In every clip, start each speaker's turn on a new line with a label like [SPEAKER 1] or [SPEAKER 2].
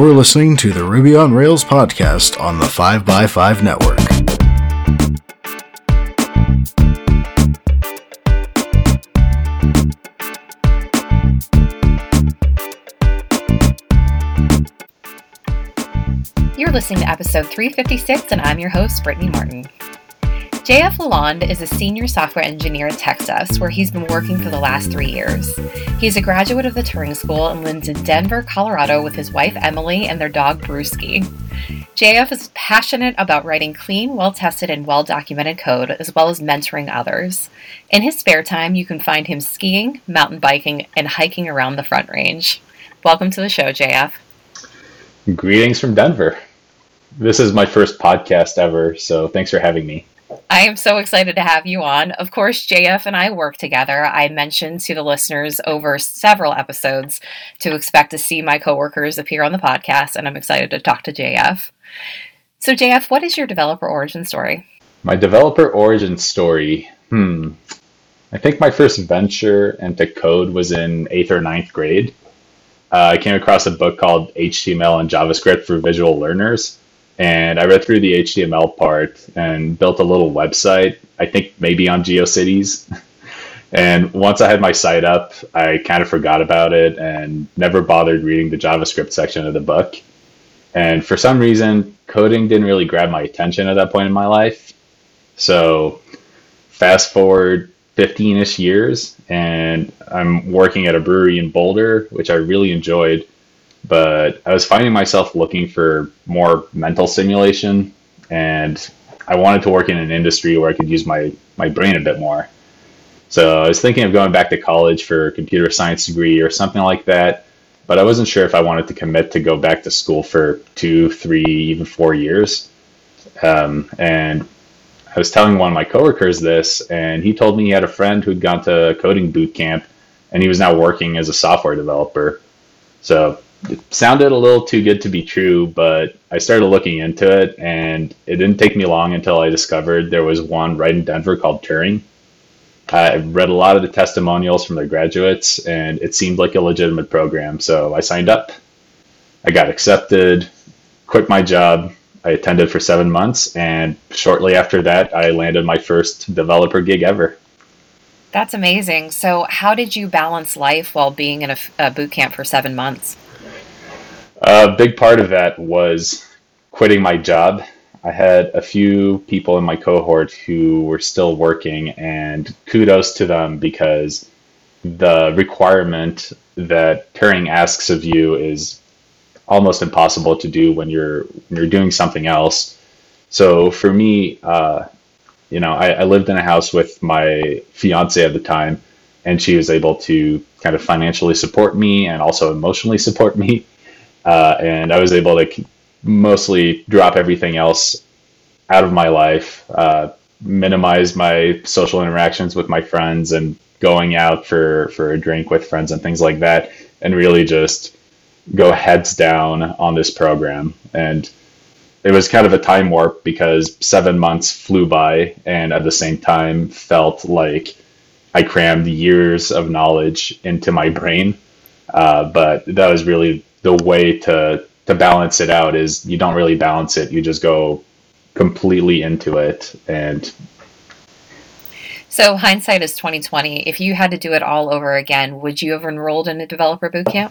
[SPEAKER 1] You're listening to the Ruby on Rails podcast on the 5x5 network.
[SPEAKER 2] You're listening to episode 356, and I'm your host, Brittany Martin. JF Lalonde is a senior software engineer at TextUs, where he's been working for the last three years. He's a graduate of the Turing School and lives in Denver, Colorado with his wife Emily and their dog Brewski. JF is passionate about writing clean, well tested, and well documented code, as well as mentoring others. In his spare time, you can find him skiing, mountain biking, and hiking around the Front Range. Welcome to the show, JF.
[SPEAKER 3] Greetings from Denver. This is my first podcast ever, so thanks for having me.
[SPEAKER 2] I am so excited to have you on. Of course, JF and I work together. I mentioned to the listeners over several episodes to expect to see my coworkers appear on the podcast, and I'm excited to talk to JF. So, JF, what is your developer origin story?
[SPEAKER 3] My developer origin story. Hmm. I think my first venture into code was in eighth or ninth grade. Uh, I came across a book called HTML and JavaScript for Visual Learners and I read through the HTML part and built a little website. I think maybe on GeoCities. and once I had my site up, I kind of forgot about it and never bothered reading the JavaScript section of the book. And for some reason, coding didn't really grab my attention at that point in my life. So fast forward 15 ish years, and I'm working at a brewery in Boulder, which I really enjoyed but I was finding myself looking for more mental stimulation, and I wanted to work in an industry where I could use my my brain a bit more. So I was thinking of going back to college for a computer science degree or something like that, but I wasn't sure if I wanted to commit to go back to school for two, three, even four years. Um, and I was telling one of my coworkers this, and he told me he had a friend who'd gone to coding boot camp, and he was now working as a software developer. So it sounded a little too good to be true, but I started looking into it, and it didn't take me long until I discovered there was one right in Denver called Turing. I read a lot of the testimonials from their graduates, and it seemed like a legitimate program, so I signed up. I got accepted, quit my job. I attended for seven months, and shortly after that, I landed my first developer gig ever.
[SPEAKER 2] That's amazing. So, how did you balance life while being in a, a boot camp for seven months?
[SPEAKER 3] A big part of that was quitting my job. I had a few people in my cohort who were still working, and kudos to them because the requirement that Turing asks of you is almost impossible to do when you're when you're doing something else. So for me, uh, you know, I, I lived in a house with my fiance at the time, and she was able to kind of financially support me and also emotionally support me uh, and I was able to mostly drop everything else out of my life, uh, minimize my social interactions with my friends, and going out for for a drink with friends and things like that, and really just go heads down on this program. And it was kind of a time warp because seven months flew by, and at the same time felt like I crammed years of knowledge into my brain. Uh, but that was really the way to to balance it out is you don't really balance it. You just go completely into it and
[SPEAKER 2] so hindsight is 2020. If you had to do it all over again, would you have enrolled in a developer bootcamp?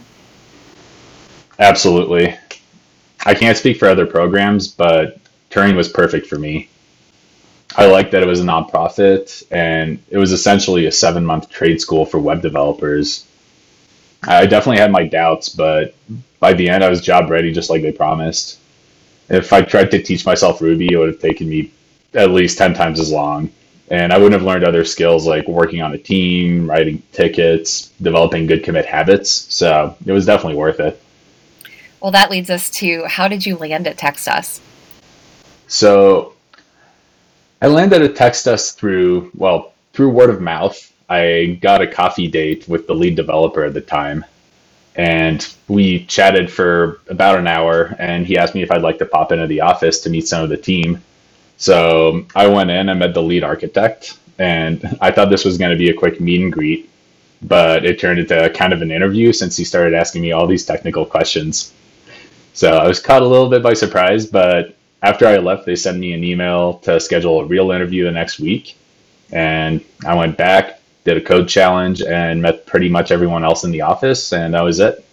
[SPEAKER 3] Absolutely. I can't speak for other programs, but Turing was perfect for me. I liked that it was a nonprofit and it was essentially a seven month trade school for web developers. I definitely had my doubts, but by the end, I was job ready, just like they promised. If I tried to teach myself Ruby, it would have taken me at least 10 times as long. And I wouldn't have learned other skills like working on a team, writing tickets, developing good commit habits. So it was definitely worth it.
[SPEAKER 2] Well, that leads us to how did you land at TextUs?
[SPEAKER 3] So I landed at TextUs through, well, through word of mouth. I got a coffee date with the lead developer at the time. And we chatted for about an hour, and he asked me if I'd like to pop into the office to meet some of the team. So I went in, and met the lead architect, and I thought this was going to be a quick meet and greet, but it turned into kind of an interview since he started asking me all these technical questions. So I was caught a little bit by surprise, but after I left, they sent me an email to schedule a real interview the next week. And I went back, did a code challenge, and met pretty much everyone else in the office, and that was it.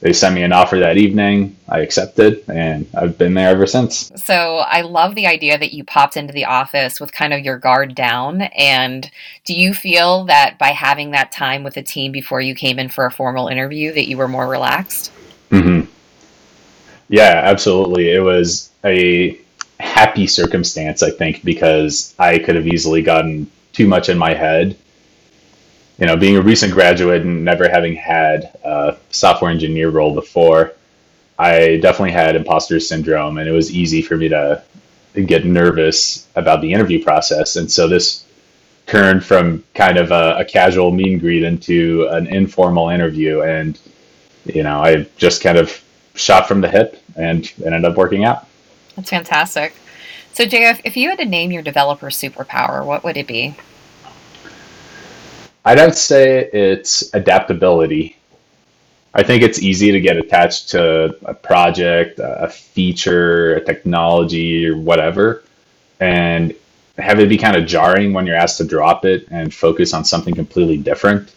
[SPEAKER 3] They sent me an offer that evening. I accepted, and I've been there ever since.
[SPEAKER 2] So I love the idea that you popped into the office with kind of your guard down. And do you feel that by having that time with the team before you came in for a formal interview, that you were more relaxed?
[SPEAKER 3] Mm-hmm. Yeah, absolutely. It was a happy circumstance, I think, because I could have easily gotten too much in my head. You know, being a recent graduate and never having had a software engineer role before, I definitely had imposter syndrome, and it was easy for me to get nervous about the interview process. And so this turned from kind of a, a casual meet and greet into an informal interview, and you know, I just kind of shot from the hip, and ended up working out.
[SPEAKER 2] That's fantastic. So, JF, if you had to name your developer superpower, what would it be?
[SPEAKER 3] I'd say it's adaptability. I think it's easy to get attached to a project, a feature, a technology, or whatever, and have it be kind of jarring when you're asked to drop it and focus on something completely different.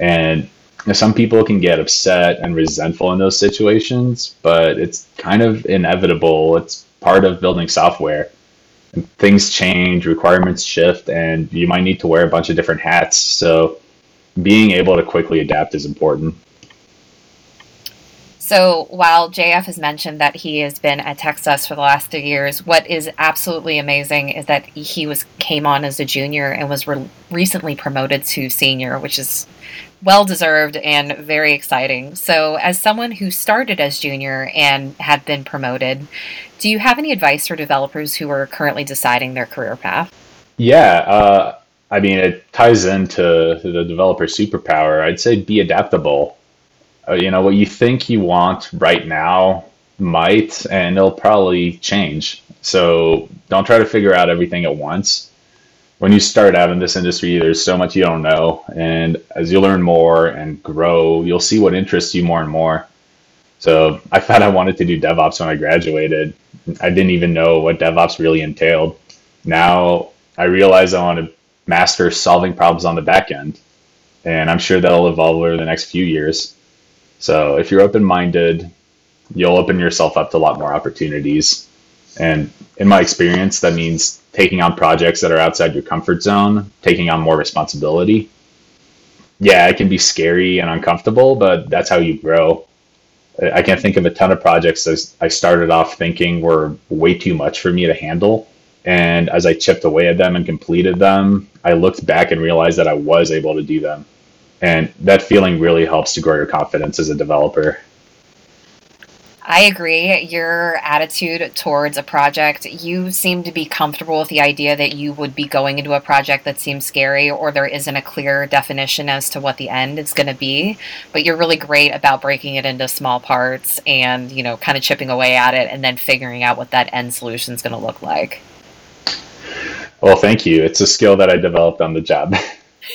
[SPEAKER 3] And some people can get upset and resentful in those situations, but it's kind of inevitable. It's part of building software. Things change, requirements shift, and you might need to wear a bunch of different hats. So, being able to quickly adapt is important.
[SPEAKER 2] So while JF has mentioned that he has been at TextUs for the last three years, what is absolutely amazing is that he was came on as a junior and was re- recently promoted to senior, which is well deserved and very exciting. So, as someone who started as junior and had been promoted, do you have any advice for developers who are currently deciding their career path?
[SPEAKER 3] Yeah, uh, I mean, it ties into the developer superpower. I'd say be adaptable. Uh, you know, what you think you want right now might, and it'll probably change. So, don't try to figure out everything at once when you start out in this industry, there's so much you don't know. And as you learn more and grow, you'll see what interests you more and more. So I thought I wanted to do DevOps when I graduated. I didn't even know what DevOps really entailed. Now I realize I want to master solving problems on the back end. And I'm sure that'll evolve over the next few years. So if you're open minded, you'll open yourself up to a lot more opportunities. And in my experience, that means taking on projects that are outside your comfort zone, taking on more responsibility. Yeah, it can be scary and uncomfortable, but that's how you grow. I can think of a ton of projects that I started off thinking were way too much for me to handle. And as I chipped away at them and completed them, I looked back and realized that I was able to do them. And that feeling really helps to grow your confidence as a developer.
[SPEAKER 2] I agree. Your attitude towards a project, you seem to be comfortable with the idea that you would be going into a project that seems scary or there isn't a clear definition as to what the end is going to be. But you're really great about breaking it into small parts and, you know, kind of chipping away at it and then figuring out what that end solution is going to look like.
[SPEAKER 3] Well, thank you. It's a skill that I developed on the job.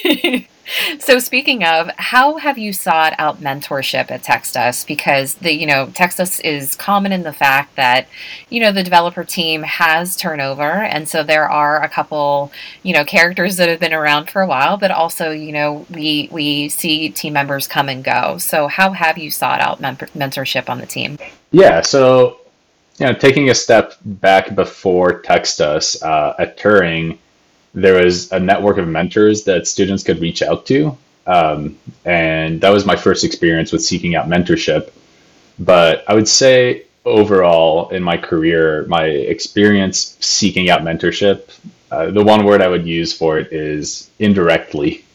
[SPEAKER 2] so speaking of, how have you sought out mentorship at TextUs? Because the you know TextUs is common in the fact that you know the developer team has turnover, and so there are a couple you know characters that have been around for a while, but also you know we we see team members come and go. So how have you sought out mentorship on the team?
[SPEAKER 3] Yeah, so you know taking a step back before TextUs uh, at Turing there was a network of mentors that students could reach out to. Um, and that was my first experience with seeking out mentorship. But I would say overall in my career, my experience seeking out mentorship, uh, the one word I would use for it is indirectly.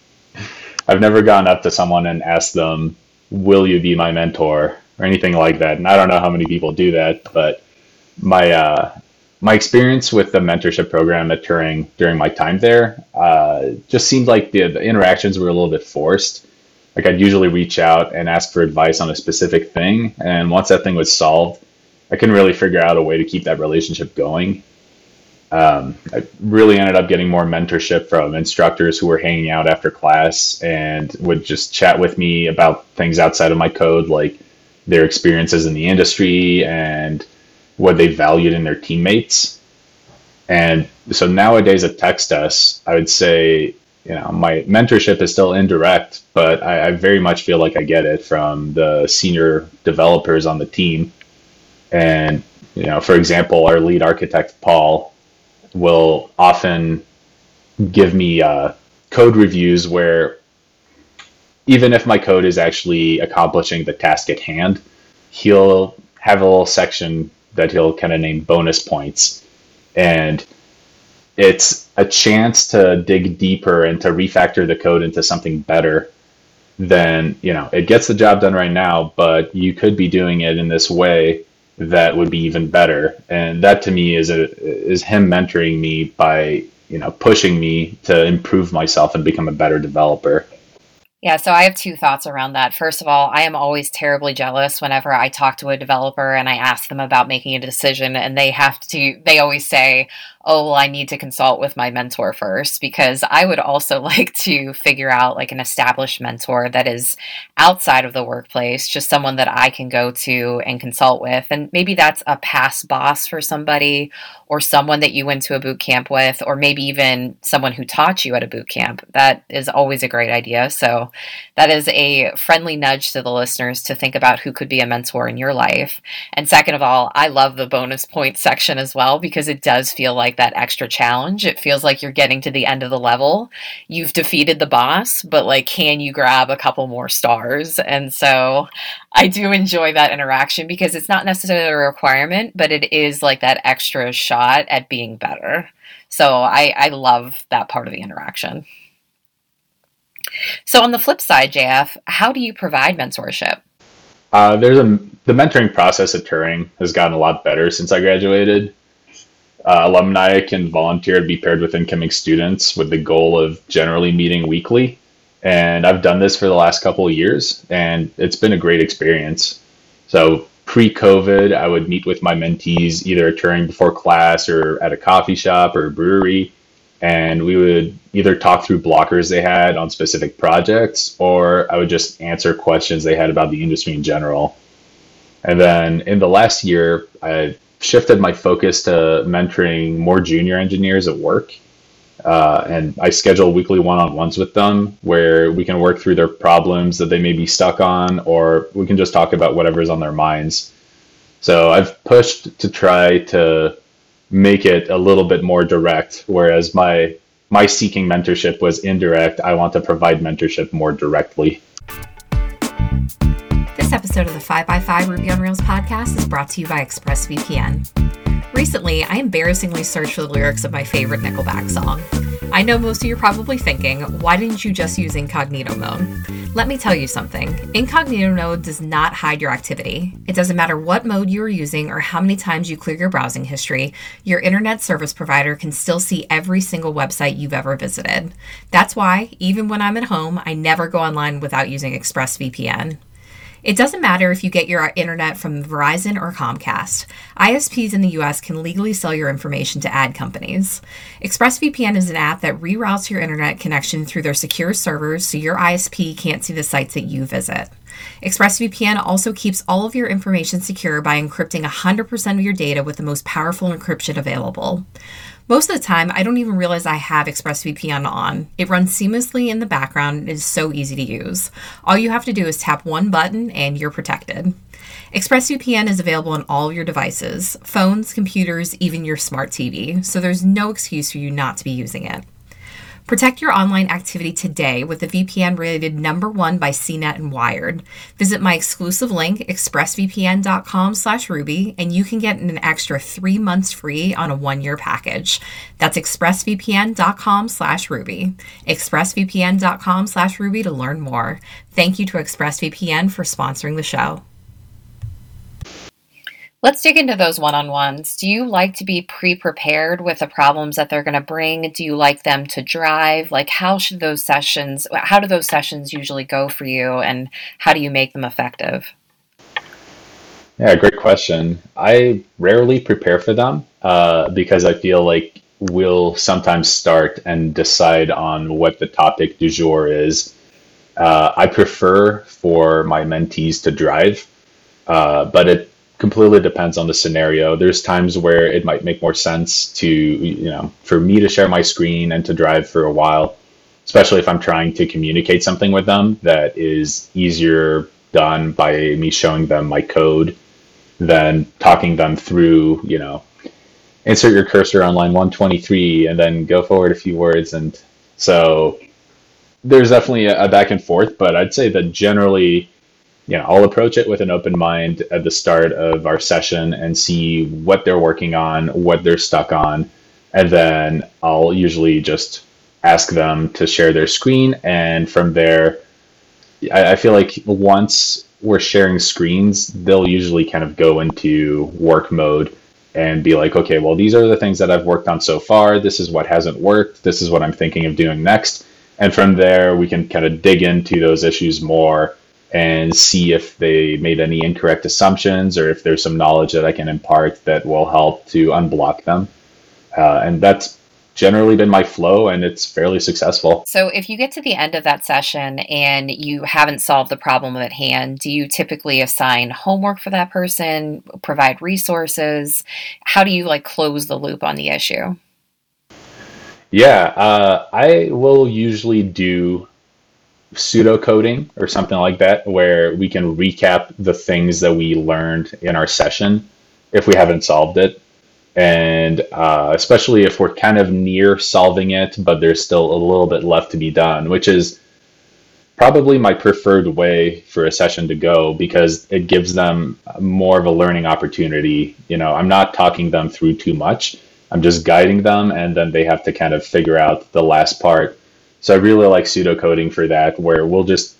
[SPEAKER 3] I've never gone up to someone and asked them, Will you be my mentor? or anything like that. And I don't know how many people do that, but my uh, my experience with the mentorship program at Turing during my time there uh, just seemed like the, the, interactions were a little bit forced. Like I'd usually reach out and ask for advice on a specific thing, and once that thing was solved, I couldn't really figure out a way to keep that relationship going. Um, I really ended up getting more mentorship from instructors who were hanging out after class and would just chat with me about things outside of my code, like their experiences in the industry and what they valued in their teammates. And so nowadays at TextUs, I would say, you know, my mentorship is still indirect, but I, I very much feel like I get it from the senior developers on the team. And, you know, for example, our lead architect, Paul, will often give me uh, code reviews where even if my code is actually accomplishing the task at hand, he'll have a little section that he'll kind of name bonus points. And it's a chance to dig deeper and to refactor the code into something better than, you know, it gets the job done right now, but you could be doing it in this way that would be even better. And that to me is a, is him mentoring me by, you know, pushing me to improve myself and become a better developer.
[SPEAKER 2] Yeah, so I have two thoughts around that. First of all, I am always terribly jealous whenever I talk to a developer and I ask them about making a decision and they have to they always say, oh, well, I need to consult with my mentor first because I would also like to figure out like an established mentor that is outside of the workplace, just someone that I can go to and consult with. And maybe that's a past boss for somebody or someone that you went to a boot camp with, or maybe even someone who taught you at a boot camp. That is always a great idea. So that is a friendly nudge to the listeners to think about who could be a mentor in your life. And second of all, I love the bonus point section as well because it does feel like like that extra challenge. It feels like you're getting to the end of the level. You've defeated the boss, but like, can you grab a couple more stars? And so I do enjoy that interaction because it's not necessarily a requirement, but it is like that extra shot at being better. So I, I love that part of the interaction. So on the flip side, JF, how do you provide mentorship?
[SPEAKER 3] Uh, there's a the mentoring process at Turing has gotten a lot better since I graduated uh, alumni can volunteer to be paired with incoming students with the goal of generally meeting weekly. And I've done this for the last couple of years, and it's been a great experience. So pre COVID, I would meet with my mentees either Turing before class or at a coffee shop or a brewery. And we would either talk through blockers they had on specific projects, or I would just answer questions they had about the industry in general. And then in the last year, I shifted my focus to mentoring more junior engineers at work. Uh, and I schedule weekly one on ones with them where we can work through their problems that they may be stuck on, or we can just talk about whatever's on their minds. So I've pushed to try to make it a little bit more direct, whereas my my seeking mentorship was indirect. I want to provide mentorship more directly.
[SPEAKER 2] This episode of the 5x5 Ruby on Rails podcast is brought to you by ExpressVPN. Recently, I embarrassingly searched for the lyrics of my favorite Nickelback song. I know most of you are probably thinking, why didn't you just use incognito mode? Let me tell you something. Incognito mode does not hide your activity. It doesn't matter what mode you are using or how many times you clear your browsing history, your internet service provider can still see every single website you've ever visited. That's why, even when I'm at home, I never go online without using ExpressVPN. It doesn't matter if you get your internet from Verizon or Comcast. ISPs in the US can legally sell your information to ad companies. ExpressVPN is an app that reroutes your internet connection through their secure servers so your ISP can't see the sites that you visit. ExpressVPN also keeps all of your information secure by encrypting 100% of your data with the most powerful encryption available. Most of the time, I don't even realize I have ExpressVPN on. It runs seamlessly in the background and is so easy to use. All you have to do is tap one button and you're protected. ExpressVPN is available on all of your devices phones, computers, even your smart TV, so there's no excuse for you not to be using it. Protect your online activity today with the VPN rated number one by CNET and Wired. Visit my exclusive link, expressvpn.com slash Ruby, and you can get an extra three months free on a one-year package. That's expressvpn.com slash Ruby. expressvpn.com slash Ruby to learn more. Thank you to ExpressVPN for sponsoring the show. Let's dig into those one on ones. Do you like to be pre prepared with the problems that they're going to bring? Do you like them to drive? Like, how should those sessions, how do those sessions usually go for you, and how do you make them effective?
[SPEAKER 3] Yeah, great question. I rarely prepare for them uh, because I feel like we'll sometimes start and decide on what the topic du jour is. Uh, I prefer for my mentees to drive Uh, but it completely depends on the scenario. There's times where it might make more sense to, you know, for me to share my screen and to drive for a while, especially if I'm trying to communicate something with them that is easier done by me showing them my code than talking them through, you know, insert your cursor on line 123 and then go forward a few words. And so there's definitely a, back and forth, but I'd say that generally, you know, I'll approach it with an open mind at the start of our session and see what they're working on, what they're stuck on, and then I'll usually just ask them to share their screen, and from there, I, I feel like once we're sharing screens, they'll usually kind of go into work mode and be like, okay, well, these are the things that I've worked on so far. This is what hasn't worked. This is what I'm thinking of doing next. And from there, we can kind of dig into those issues more and see if they made any incorrect assumptions or if there's some knowledge that I can impart that will help to unblock them. Uh, and that's generally been my flow and it's fairly successful.
[SPEAKER 2] So, if you get to the end of that session and you haven't solved the problem at hand, do you typically assign homework for that person, provide resources? How do you like close the loop on the issue?
[SPEAKER 3] Yeah, uh, I will usually do pseudo coding or something like that where we can recap the things that we learned in our session if we haven't solved it and uh, especially if we're kind of near solving it, but there's still a little bit left to be done, which is probably my preferred way for a session to go because it gives them more of a learning opportunity. You know, I'm not talking them through too much. I'm just guiding them, and then they have to kind of figure out the last part. So I really like pseudocoding for that, where we'll just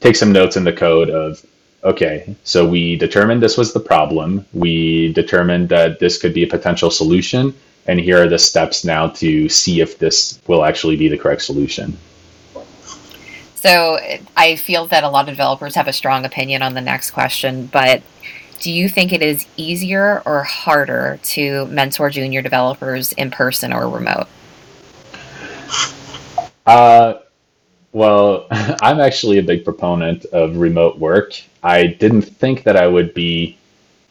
[SPEAKER 3] take some notes in the code of okay, so we determined this was the problem. We determined that this could be a potential solution. And here are the steps now to see if this will actually be the correct solution.
[SPEAKER 2] So I feel that a lot of developers have a strong opinion on the next question, but do you think it is easier or harder to mentor junior developers in person or remote?
[SPEAKER 3] Uh, well, I'm actually a big proponent of remote work. I didn't think that I would be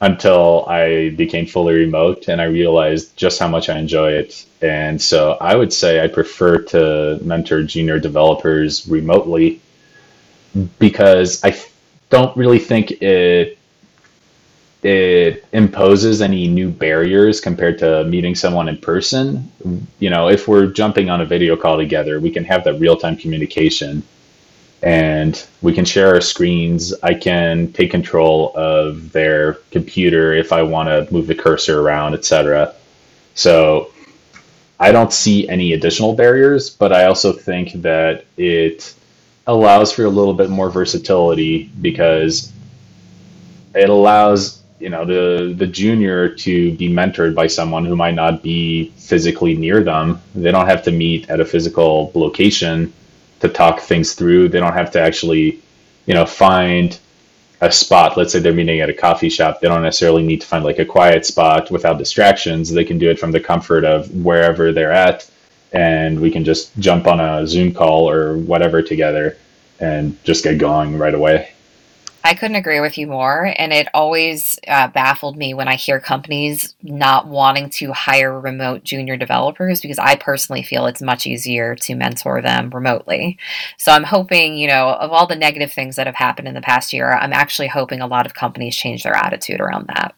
[SPEAKER 3] until I became fully remote and I realized just how much I enjoy it. And so I would say I prefer to mentor junior developers remotely because I don't really think it it imposes any new barriers compared to meeting someone in person. You know, if we're jumping on a video call together, we can have that real time communication and we can share our screens. I can take control of their computer if I want to move the cursor around, etc. So I don't see any additional barriers, but I also think that it allows for a little bit more versatility because it allows you know the the junior to be mentored by someone who might not be physically near them they don't have to meet at a physical location to talk things through. They don't have to actually you know find a spot. Let's say they're meeting at a coffee shop. They don't necessarily need to find like a quiet spot without distractions. They can do it from the comfort of wherever they're at and we can just jump on a zoom call or whatever together and just get going right away
[SPEAKER 2] I couldn't agree with you more. And it always uh, baffled me when I hear companies not wanting to hire remote junior developers because I personally feel it's much easier to mentor them remotely. So I'm hoping, you know, of all the negative things that have happened in the past year, I'm actually hoping a lot of companies change their attitude around that.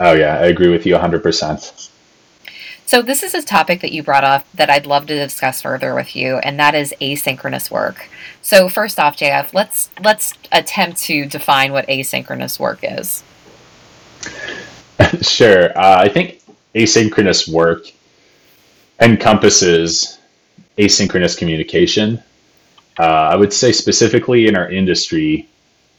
[SPEAKER 3] Oh, yeah, I agree with you 100%.
[SPEAKER 2] So, this is a topic that you brought up that I'd love to discuss further with you, and that is asynchronous work. So, first off, JF, let's let's attempt to define what asynchronous work is.
[SPEAKER 3] sure. Uh, I think asynchronous work encompasses asynchronous communication. Uh, I would say specifically in our industry,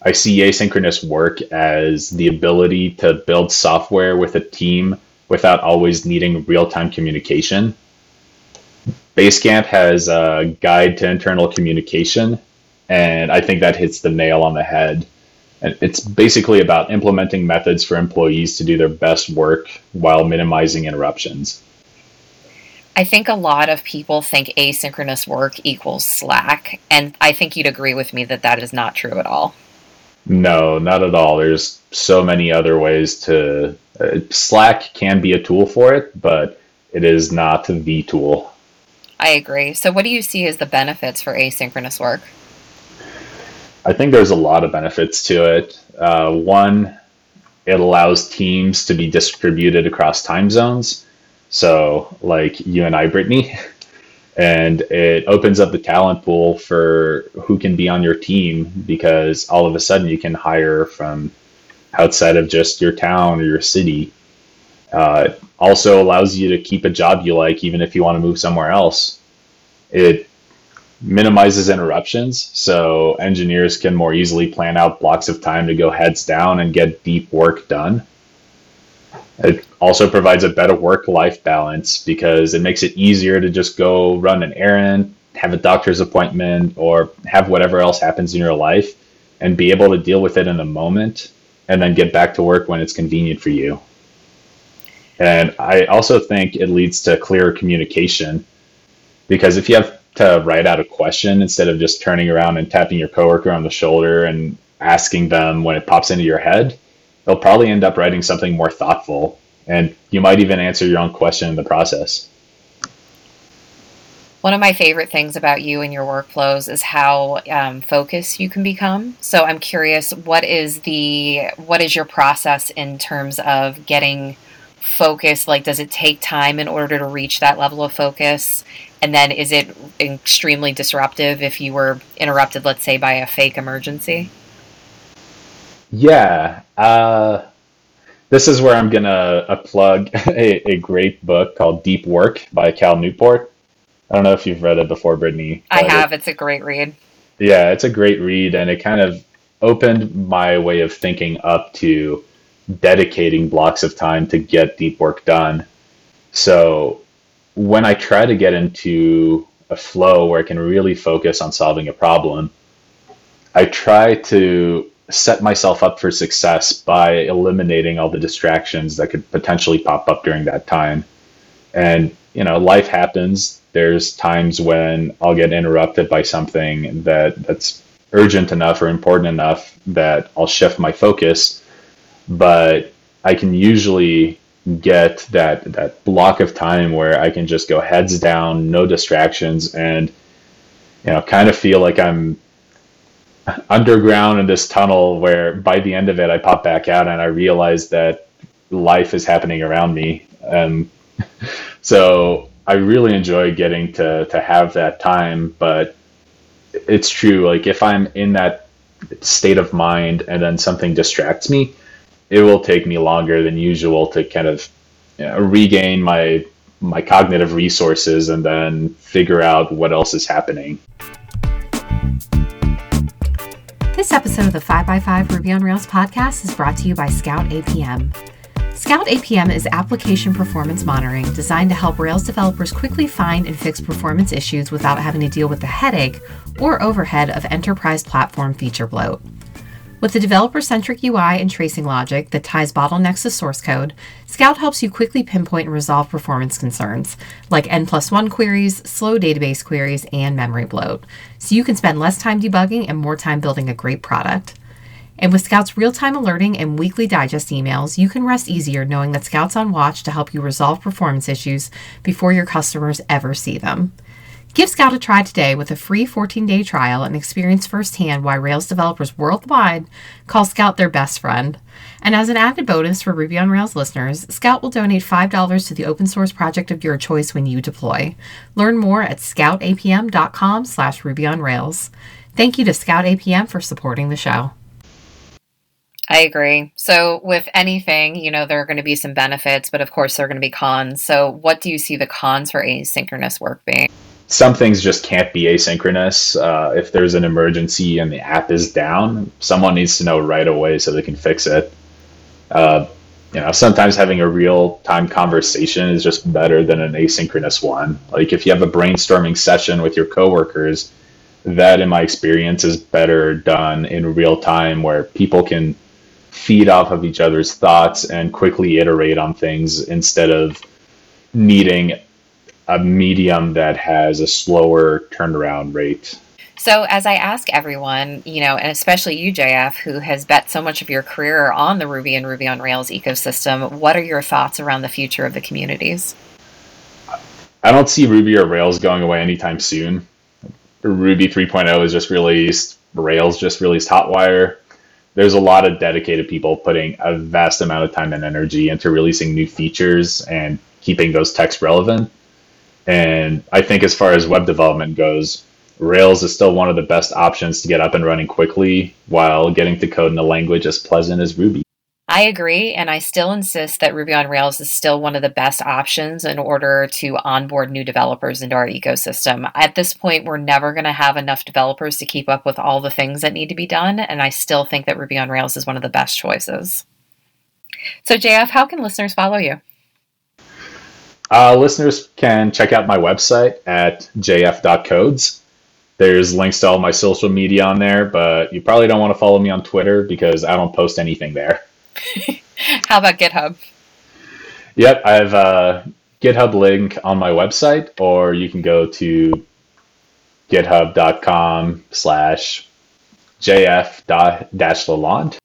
[SPEAKER 3] I see asynchronous work as the ability to build software with a team without always needing real time communication. Basecamp has a guide to internal communication, and I think that hits the nail on the head. And it's basically about implementing methods for employees to do their best work while minimizing interruptions.
[SPEAKER 2] I think a lot of people think asynchronous work equals Slack, and I think you'd agree with me that that is not true at all.
[SPEAKER 3] No, not at all. There's so many other ways to. Uh, Slack can be a tool for it, but it is not the tool.
[SPEAKER 2] I agree. So, what do you see as the benefits for asynchronous work?
[SPEAKER 3] I think there's a lot of benefits to it. Uh, one, it allows teams to be distributed across time zones. So, like you and I, Brittany, and it opens up the talent pool for who can be on your team because all of a sudden you can hire from outside of just your town or your city. Uh, also allows you to keep a job you like even if you want to move somewhere else. It minimizes interruptions so engineers can more easily plan out blocks of time to go heads down and get deep work done. It also provides a better work life balance because it makes it easier to just go run an errand, have a doctor's appointment, or have whatever else happens in your life and be able to deal with it in the moment and then get back to work when it's convenient for you. And I also think it leads to clearer communication because if you have to write out a question instead of just turning around and tapping your coworker on the shoulder and asking them when it pops into your head, they'll probably end up writing something more thoughtful. And you might even answer your own question in the process.
[SPEAKER 2] One of my favorite things about you and your workflows is how um, focused you can become. So I'm curious, what is the what is your process in terms of getting focused? Like, does it take time in order to reach that level of focus? And then is it extremely disruptive if you were interrupted, let's say, by a fake emergency?
[SPEAKER 3] Yeah. Uh, this is where I'm going to uh, plug a, a, great book called Deep Work by Cal Newport. I don't know if you've read it before, Brittany.
[SPEAKER 2] I have. It, it's a great read.
[SPEAKER 3] Yeah, it's a great read, and it kind of opened my way of thinking up to dedicating blocks of time to get deep work done. So when I try to get into a flow where I can really focus on solving a problem, I try to set myself up for success by eliminating all the distractions that could potentially pop up during that time. And, you know, life happens. There's times when I'll get interrupted by something that that's urgent enough or important enough that I'll shift my focus. But I can usually get that that block of time where I can just go heads down, no distractions, and you know, kind of feel like I'm underground in this tunnel where by the end of it I pop back out and I realize that life is happening around me. Um, so I really enjoy getting to to have that time, but it's true. Like if I'm in that state of mind and then something distracts me, it will take me longer than usual to kind of you know, regain my my cognitive resources and then figure out what else is happening.
[SPEAKER 2] This episode of the 5x5 Ruby on Rails podcast is brought to you by Scout APM. Scout APM is application performance monitoring designed to help Rails developers quickly find and fix performance issues without having to deal with the headache or overhead of enterprise platform feature bloat. With a developer centric UI and tracing logic that ties bottlenecks to source code, Scout helps you quickly pinpoint and resolve performance concerns like N plus 1 queries, slow database queries, and memory bloat, so you can spend less time debugging and more time building a great product. And with Scout's real time alerting and weekly digest emails, you can rest easier knowing that Scout's on watch to help you resolve performance issues before your customers ever see them. Give Scout a try today with a free 14 day trial and experience firsthand why Rails developers worldwide call Scout their best friend. And as an added bonus for Ruby on Rails listeners, Scout will donate $5 to the open source project of your choice when you deploy. Learn more at scoutapm.com slash Ruby on Rails. Thank you to Scout APM for supporting the show. I agree. So, with anything, you know, there are going to be some benefits, but of course, there are going to be cons. So, what do you see the cons for asynchronous work being?
[SPEAKER 3] some things just can't be asynchronous. Uh, if there's an emergency and the app is down, someone needs to know right away so they can fix it. Uh, you know, sometimes having a real time conversation is just better than an asynchronous one. Like if you have a brainstorming session with your coworkers, that in my experience is better done in real time where people can feed off of each other's thoughts and quickly iterate on things instead of needing a medium that has a slower turnaround rate.
[SPEAKER 2] So, as I ask everyone, you know, and especially you, JF, who has bet so much of your career on the Ruby and Ruby on Rails ecosystem, what are your thoughts around the future of the communities?
[SPEAKER 3] I don't see Ruby or Rails going away anytime soon. Ruby 3.0 is just released, Rails just released Hotwire. There's a lot of dedicated people putting a vast amount of time and energy into releasing new features and keeping those texts relevant. And I think as far as web development goes, Rails is still one of the best options to get up and running quickly while getting to code in a language as pleasant as Ruby.
[SPEAKER 2] I agree, and I still insist that Ruby on Rails is still one of the best options in order to onboard new developers into our ecosystem. At this point, we're never going to have enough developers to keep up with all the things that need to be done, and I still think that Ruby on Rails is one of the best choices. So, JF, how can listeners follow you?
[SPEAKER 3] Uh, listeners can check out my website at jf.codes. There's links to all my social media on there, but you probably don't want to follow me on Twitter because I don't post anything there.
[SPEAKER 2] How about GitHub?
[SPEAKER 3] Yep, I have a GitHub link on my website, or you can go to github.com slash jf lalonde.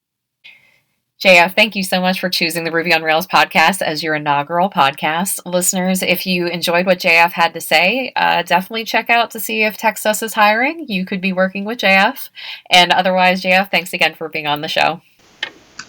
[SPEAKER 2] JF, thank you so much for choosing the Ruby on Rails podcast as your inaugural podcast. Listeners, if you enjoyed what JF had to say, uh, definitely check out to see if TextUs is hiring. You could be working with JF. And otherwise, JF, thanks again for being on the show.